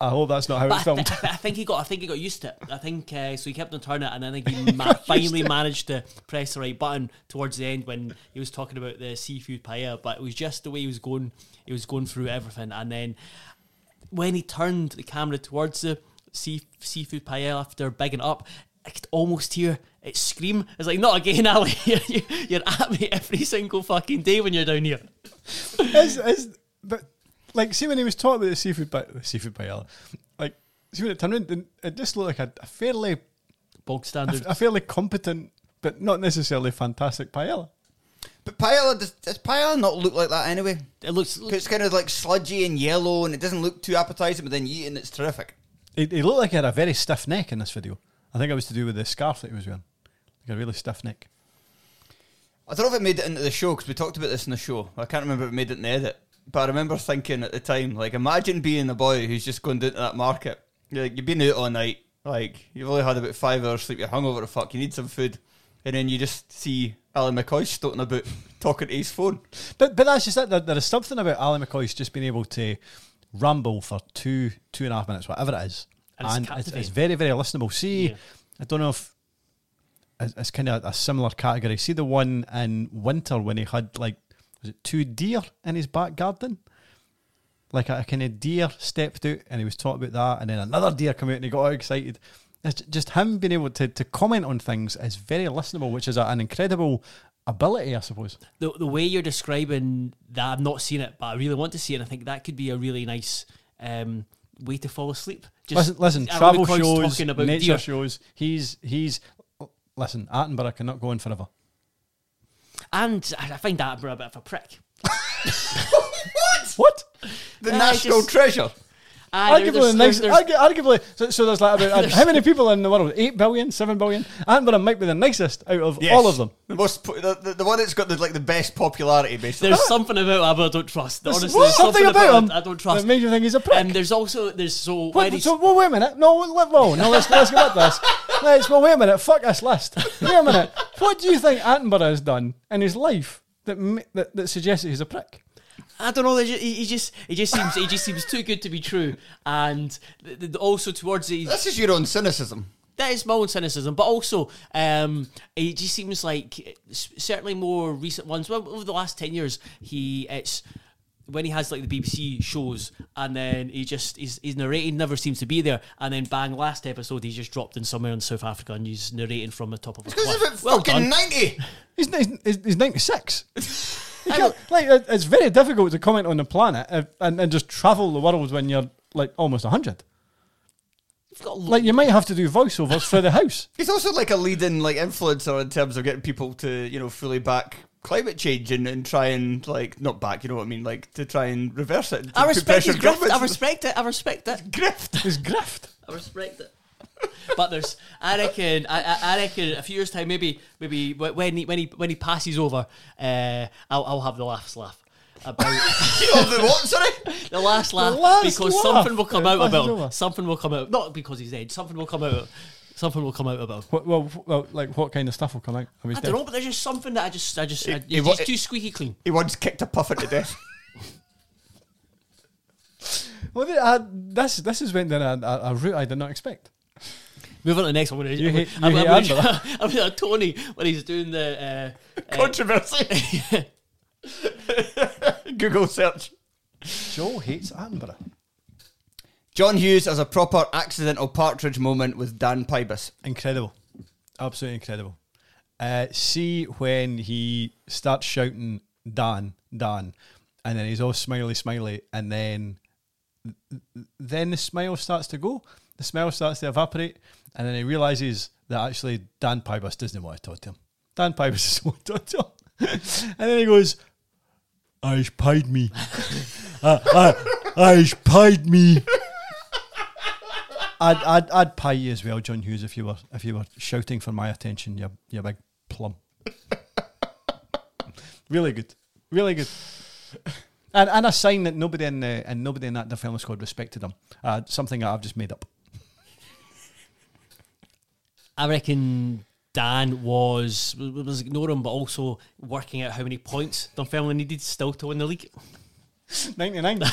I hope that's not how But it's I, filmed. th- I think he got. I think he got used to it. I think uh, so. He kept on turning it, and I think he ma- finally managed to press the right button towards the end when he was talking about the seafood paella. But it was just the way he was going. He was going through everything, and then when he turned the camera towards the sea, seafood paella after bigging up, I could almost hear it scream. It's like, not again, Ali. you're, you're at me every single fucking day when you're down here. Is- is- but like, see when he was talking about the seafood, pa- the seafood paella, like, see when it turned around, it just looked like a, a fairly, Bog standard. a fairly competent, but not necessarily fantastic paella. But paella, does, does paella not look like that anyway? It looks. 'Cause it's kind of like sludgy and yellow and it doesn't look too appetizing, but then you eat it and it's terrific. It, he looked like he had a very stiff neck in this video. I think it was to do with the scarf that he was wearing, like a really stiff neck. I don't know if it made it into the show because we talked about this in the show. I can't remember if it made it in the edit. But I remember thinking at the time, like, imagine being a boy who's just going down to that market. You're like, you've been out all night, like, you've only had about five hours sleep, you're hungover to fuck, you need some food. And then you just see Alan McCoist stoating about talking to his phone. But but that's just it. There, there is something about Alan McCoist's just being able to ramble for two two and a half minutes, whatever it is, And it's and, it's, it's captivating. very very listenable. See, Yeah. I don't know if it's, it's kind of a similar category. See the one in winter when he had like was it two deer in his back garden. Like a, kind of deer stepped out and he was talking about that, and then another deer came out and he got all excited. It's just him being able to, to comment on things is very listenable, which is a, an incredible ability, I suppose. the the way you're describing that, I've not seen it, but I really want to see it. And I think that could be a really nice um, way to fall asleep. listen, listen. Travel shows, talking about nature deer. shows. He's he's. Listen, Attenborough cannot go on forever. And I find that a bit of a prick. What? What? The Yeah, national just- treasure. Ah, there- Arguably, there's- the nice, there's- there's- argu- arguably. So, so there's like about how many people in the world? Eight billion, seven billion. Attenborough might be the nicest out of all of them. The most, the, the, the one that's got the, like the best popularity, basically. There's something about him I don't trust. There's Honestly, there's something about him I don't trust. that makes you think he's a prick. And there's also there's so when What, so, well, wait a minute. No, let, no, no. Let's let's get back to this. Let's. Well, wait a minute. Fuck this list. Wait a minute. What do you think Attenborough has done in his life that that, that suggests that he's a prick? I don't know. there's ju- He, he just he just seems he just seems too good to be true. And th- th- also towards these, This is your own cynicism. that is my own cynicism, but also um, it just seems like certainly more recent ones. Well, over the last ten years, he it's when he has like the BBC shows, and then he just he's, he's narrating, never seems to be there, and then bang, last episode he just dropped in somewhere in South Africa and he's narrating from the top of a Because cliff. of it Well fucking done. 90. He's he's, he's, he's ninety six. like it's very difficult to comment on the planet if, and, and just travel the world when you're like almost hundred. You've got Like you might have to do voiceovers for the house. He's also like a leading like influencer in terms of getting people to you know fully back climate change and, and try and like not back, you know what I mean, like to try and reverse it. I respect his grift. I respect it. I respect it. grift. It's grift. I respect it. But there's, I reckon, I, I- I reckon, a few years time, maybe, maybe when he when he when he passes over, uh, I'll, I'll have the last laugh about the what? Sorry. the last laugh last because laugh. something will come It out passes about him. Something will come out, not because he's dead. Something will come out. Something will come out about. him. What, well, well, like what kind of stuff will come out? I, I don't know, but there's just something that I just, I just, I, he he's wa- too squeaky clean. He once kicked a puffin to death. Well, th- uh, this this has went down a, a, a route I did not expect. Move on to the next one. I'm You I'm hate- gonna- you I'm hate gonna- I'm gonna Tony when he's doing the uh, uh, Controversy. Google search. Joe hates Attenborough. John Hughes has a proper accidental partridge moment with Dan Pybus. Incredible, absolutely incredible. Uh, see when he starts shouting "Dan, Dan," and then he's all smiley, smiley, and then then the smile starts to go, the smell starts to evaporate, and then he realizes that actually Dan Pybus doesn't want to talk to him. Dan Pybus doesn't want to talk to him, and then he goes, "I's pied me, I, I, I's pied me." I'd, I'd I'd pie you as well, John Hughes, if you were if you were shouting for my attention, you you big plum. really good, really good, and and a sign that nobody in the and nobody in that film squad respected him. Uh, something that I've just made up. I reckon Dan was was ignoring, but also working out how many points Dunfermline needed still to win the league. Ninety nine.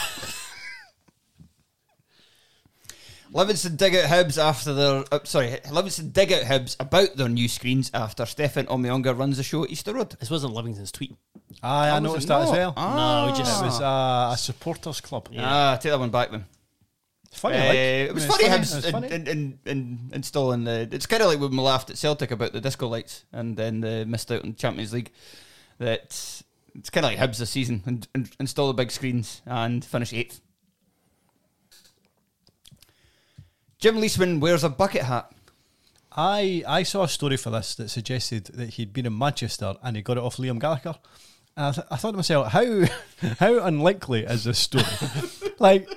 Livingston dig out Hibs after their uh, sorry, Livingston dig out Hibs about their new screens after Stéphane Omeonga runs the show at Easter Road. This wasn't Livingston's tweet. Aye, I was noticed it that as well. Ah. No, just It was uh, a supporters club. Ah, take that one back then. It's funny. Uh, like. it was It's funny, It was in, funny. in, in, in installing the. It's kind of like when we laughed at Celtic about the disco lights and then they missed out on the Champions League. That it's kind of like Hibs this season and, and install the big screens and finish eighth. Jim Leishman wears a bucket hat. I I saw a story for this that suggested that he'd been in Manchester and he got it off Liam Gallagher. And I, th- I thought to myself, how how unlikely is this story? like,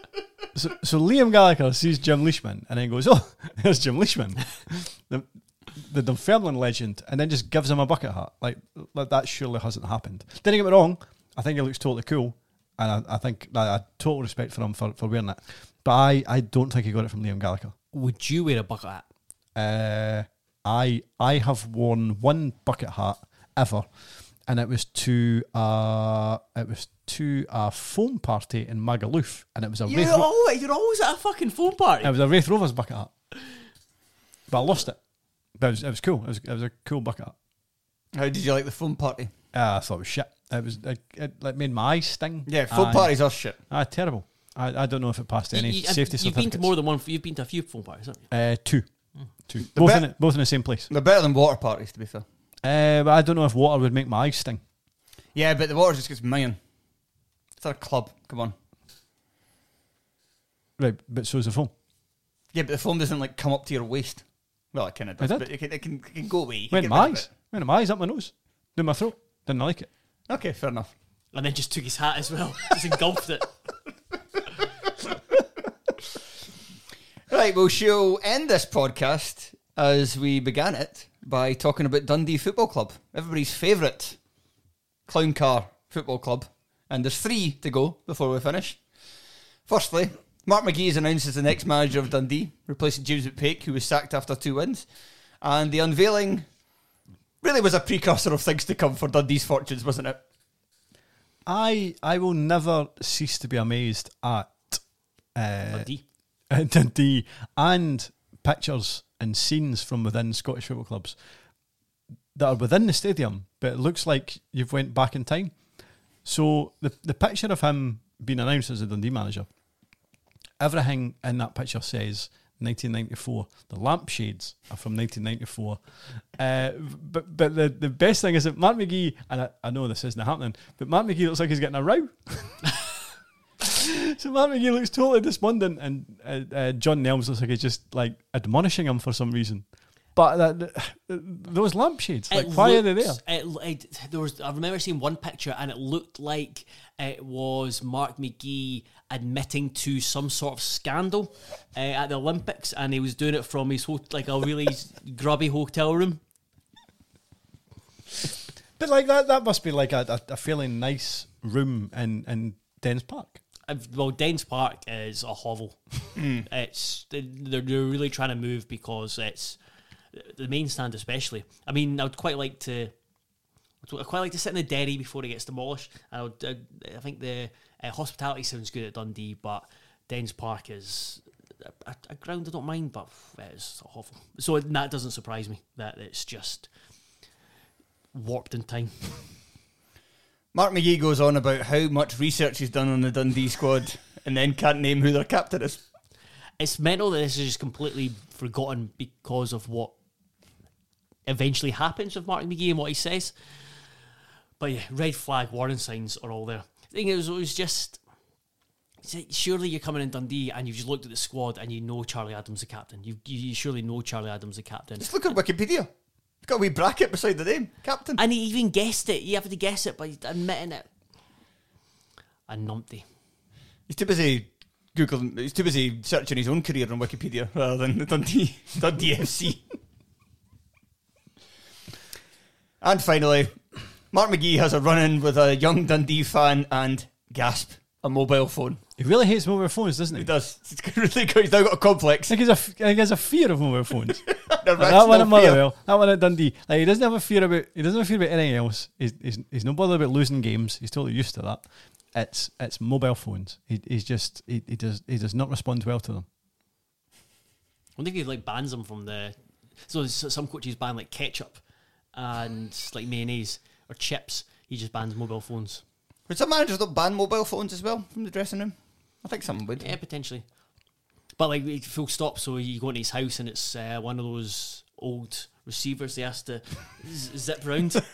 so, so Liam Gallagher sees Jim Leishman and then goes, "Oh, there's Jim Leishman, the the Dunfermline legend," and then just gives him a bucket hat. Like, like that surely hasn't happened. Didn't get me wrong. I think he looks totally cool, and I, I think I, I had total respect for him for, for wearing it. But I, I don't think he got it from Liam Gallagher. Would you wear a bucket hat? Uh, I I have worn one bucket hat ever, and it was to uh it was to a foam party in Magaluf, and it was a You're, Raith, Ro- always, you're always at a fucking phone party. it was a Raith Rovers bucket hat, but I lost it. But it was, it was cool. It was, it was a cool bucket hat. How did you like the phone party? Uh, I thought it was shit. It was it, it like made my eyes sting. Yeah, phone And- parties are shit. Ah, terrible. I, I don't know if it passed any You- you- safety You've been to more than one. You've been to a few phone parties, haven't you? uh, two, two, both bet- in both in the same place. They're better than water parties, to be fair. Uh, but I don't know if water would make my eyes sting. Yeah, but the water just gets million. It's not a club. Come on. Right, but so is the foam. Yeah, but the foam doesn't like come up to your waist. Well, it kind of does, did. but it can, it can, it can go away. You Went get my eyes. Went my eyes up my nose. Down my throat. Didn't like it. it. Okay, fair enough. And then just took his hat as well. Just engulfed it. Right, well, she'll end this podcast as we began it by talking about Dundee Football Club, everybody's favourite clown car football club. And there's three to go before we finish. Firstly, Mark McGhee is announced as the next manager of Dundee, replacing James McPake, who was sacked after two wins. And the unveiling really was a precursor of things to come for Dundee's fortunes, wasn't it? I I will never cease to be amazed at uh, Dundee. at Dundee and pictures and scenes from within Scottish football clubs that are within the stadium, but it looks like you've went back in time. So the the picture of him being announced as a Dundee manager, everything in that picture says 1994. The lampshades are from 1994. Uh, but but the, the best thing is that Mark McGhee, and I, I know this isn't happening, but Mark McGhee looks like he's getting a row. So Mark McGhee looks totally despondent, and uh, uh, John Nelms looks like he's just like admonishing him for some reason. But that, those lampshades, like, It why are they there? It, it, there was, I remember seeing one picture, and it looked like it was Mark McGhee admitting to some sort of scandal uh, at the Olympics, and he was doing it from his hot, like a really grubby hotel room. But like that, that must be like a, a, a fairly nice room in in Dens Park. Well, Dens Park is a hovel. It's they're, they're really trying to move because it's the main stand, especially. I mean, I would quite like to. I'd quite like to sit in the Derry before it gets demolished. I would. I, I think the uh, hospitality sounds good at Dundee, but Dens Park is a, a, a ground I don't mind, but it's a hovel. So that doesn't surprise me that it's just warped in time. Mark McGhee goes on about how much research he's done on the Dundee squad and then can't name who their captain is. it's mental that this is just completely forgotten because of what eventually happens with Martin McGee and what he says. But yeah, red flag warning signs are all there. The thing is, it was just surely you're coming in Dundee and you've just looked at the squad and you know Charlie Adam's the captain. You you surely know Charlie Adam's the captain. Just look at Wikipedia. It's got a wee bracket beside the name, captain. And he even guessed it. You have to guess it, by admitting it. A numpty. He's too busy googling. He's too busy searching his own career on Wikipedia rather than the Dundee Dundee FC. and finally, Mark McGhee has a run-in with a young Dundee fan and gasp a mobile phone. He really hates mobile phones, doesn't he? He does. It's really good. He's now got a complex. I think he's a, f- I think he has a fear of mobile phones. A that one at. Motherwell, that one at Dundee. Like he doesn't have a fear about he doesn't have a fear about anything else. He's he's, he's no bother about losing games. He's totally used to that. It's it's mobile phones. He, he's just he, he does he does not respond well to them. I wonder if he like bans them from the. So some coaches ban like ketchup and like mayonnaise or chips. He just bans mobile phones. Would some managers not ban mobile phones as well from the dressing room? I think some would. Yeah, potentially. But like full stop. So you go into his house and it's uh, one of those old receivers. He has to z- zip round.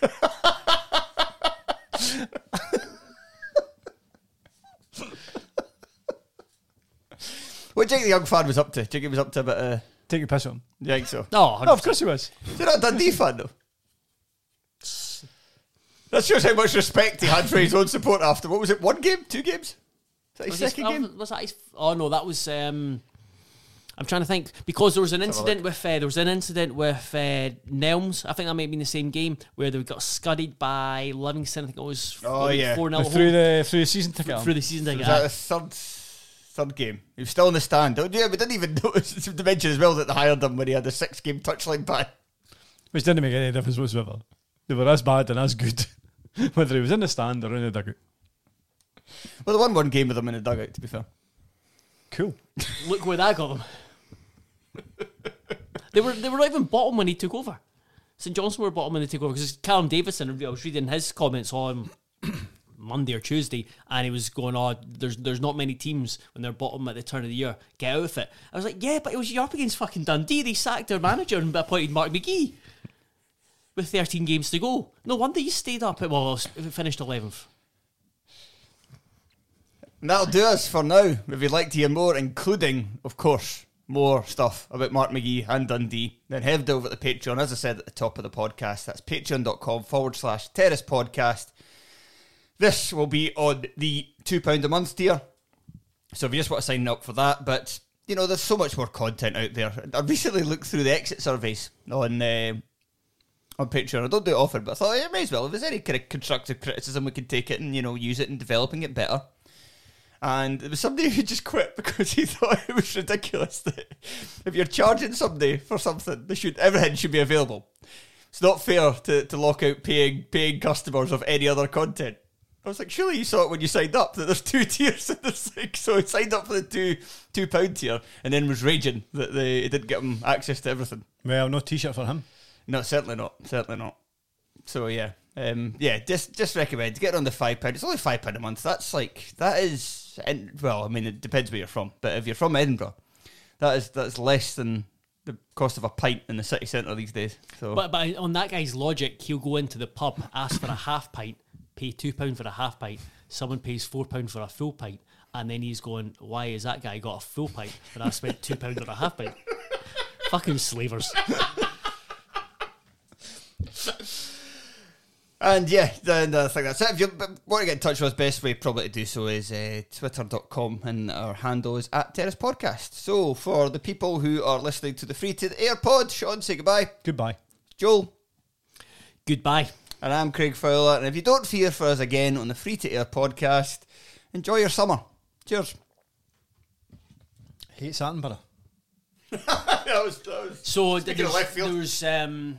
What do you think the young fan was up to? Do you think he was up to a bit of... Take your piss on. him. Do you think so? Oh, Oh, of course he was. You're not a Dundee fan, though. That shows how much respect he had for his own support after. What was it? One game? Two games? Is that his was, second oh, game? was that his? Oh no, that was. Um, I'm trying to think because there was an incident with uh, there was an incident with uh, Nelms. I think that might have been the same game where they got scudded by Livingston. I think it was Oh, yeah. four 0 through the through the season ticket. through the season. Was ticket. that the third, third game? He was still in the stand. Oh, yeah, we didn't even notice to mention as well that they hired him when he had a six game touchline ban. which didn't make any difference whatsoever. They were as bad and as good, whether he was in the stand or in the dugout. Well, they won one game with him in the dugout, to be fair. Cool. Look where that got them. they were they were not even bottom when he took over. St Johnstone were bottom when they took over because Callum Davidson. I was reading his comments on Monday or Tuesday, and he was going, "Oh, there's there's not many teams when they're bottom at the turn of the year. Get out of it." I was like, "Yeah, but it was you're up against fucking Dundee. They sacked their manager and appointed Mark McGhee with 13 games to go. No wonder you stayed up. At, well, it finished 11th. And that'll do us for now. If you'd like to hear more, including, of course, more stuff about Mark McGhee and Dundee, then head over to the Patreon. As I said at the top of the podcast, that's patreon.com forward slash terrace podcast. This will be on the £2 a month tier. So if you just want to sign up for that, but you know, there's so much more content out there. I recently looked through the exit surveys on uh, on Patreon. I don't do it often, but I thought it may as well. If there's any kind of constructive criticism, we can take it and you know use it in developing it better. And there was somebody who just quit because he thought it was ridiculous that if you're charging somebody for something, they should everything should be available. It's not fair to, to lock out paying paying customers of any other content. I was like, surely you saw it when you signed up that there's two tiers in. So he signed up for the two two pound tier and then was raging that they didn't get him access to everything. Well, no t-shirt for him. No, certainly not. Certainly not. So yeah, um, yeah. Just just recommend get on the five pound. It's only five pound a month. That's like that is. And well, I mean, it depends where you're from. But if you're from Edinburgh, that is that's less than the cost of a pint in the city centre these days. So But but on that guy's logic, he'll go into the pub, ask for a half pint, pay two pound for a half pint. Someone pays four pound for a full pint, and then he's going, "Why is that guy got a full pint and I spent two pound and a half pint?" Fucking slavers. And yeah, then I think that's it. If you want to get in touch with us, best way probably to do so is uh, twitter.com and our handle is at Terrace Podcast. So for the people who are listening to the free to the air pod, Shaughan, say goodbye. Goodbye. Joel. Goodbye. And I'm Craig Fowler. And if you don't fear for us again on the free to air podcast, enjoy your summer. Cheers. Hate Sattenborough. that was, that was So there's, left field. there's um,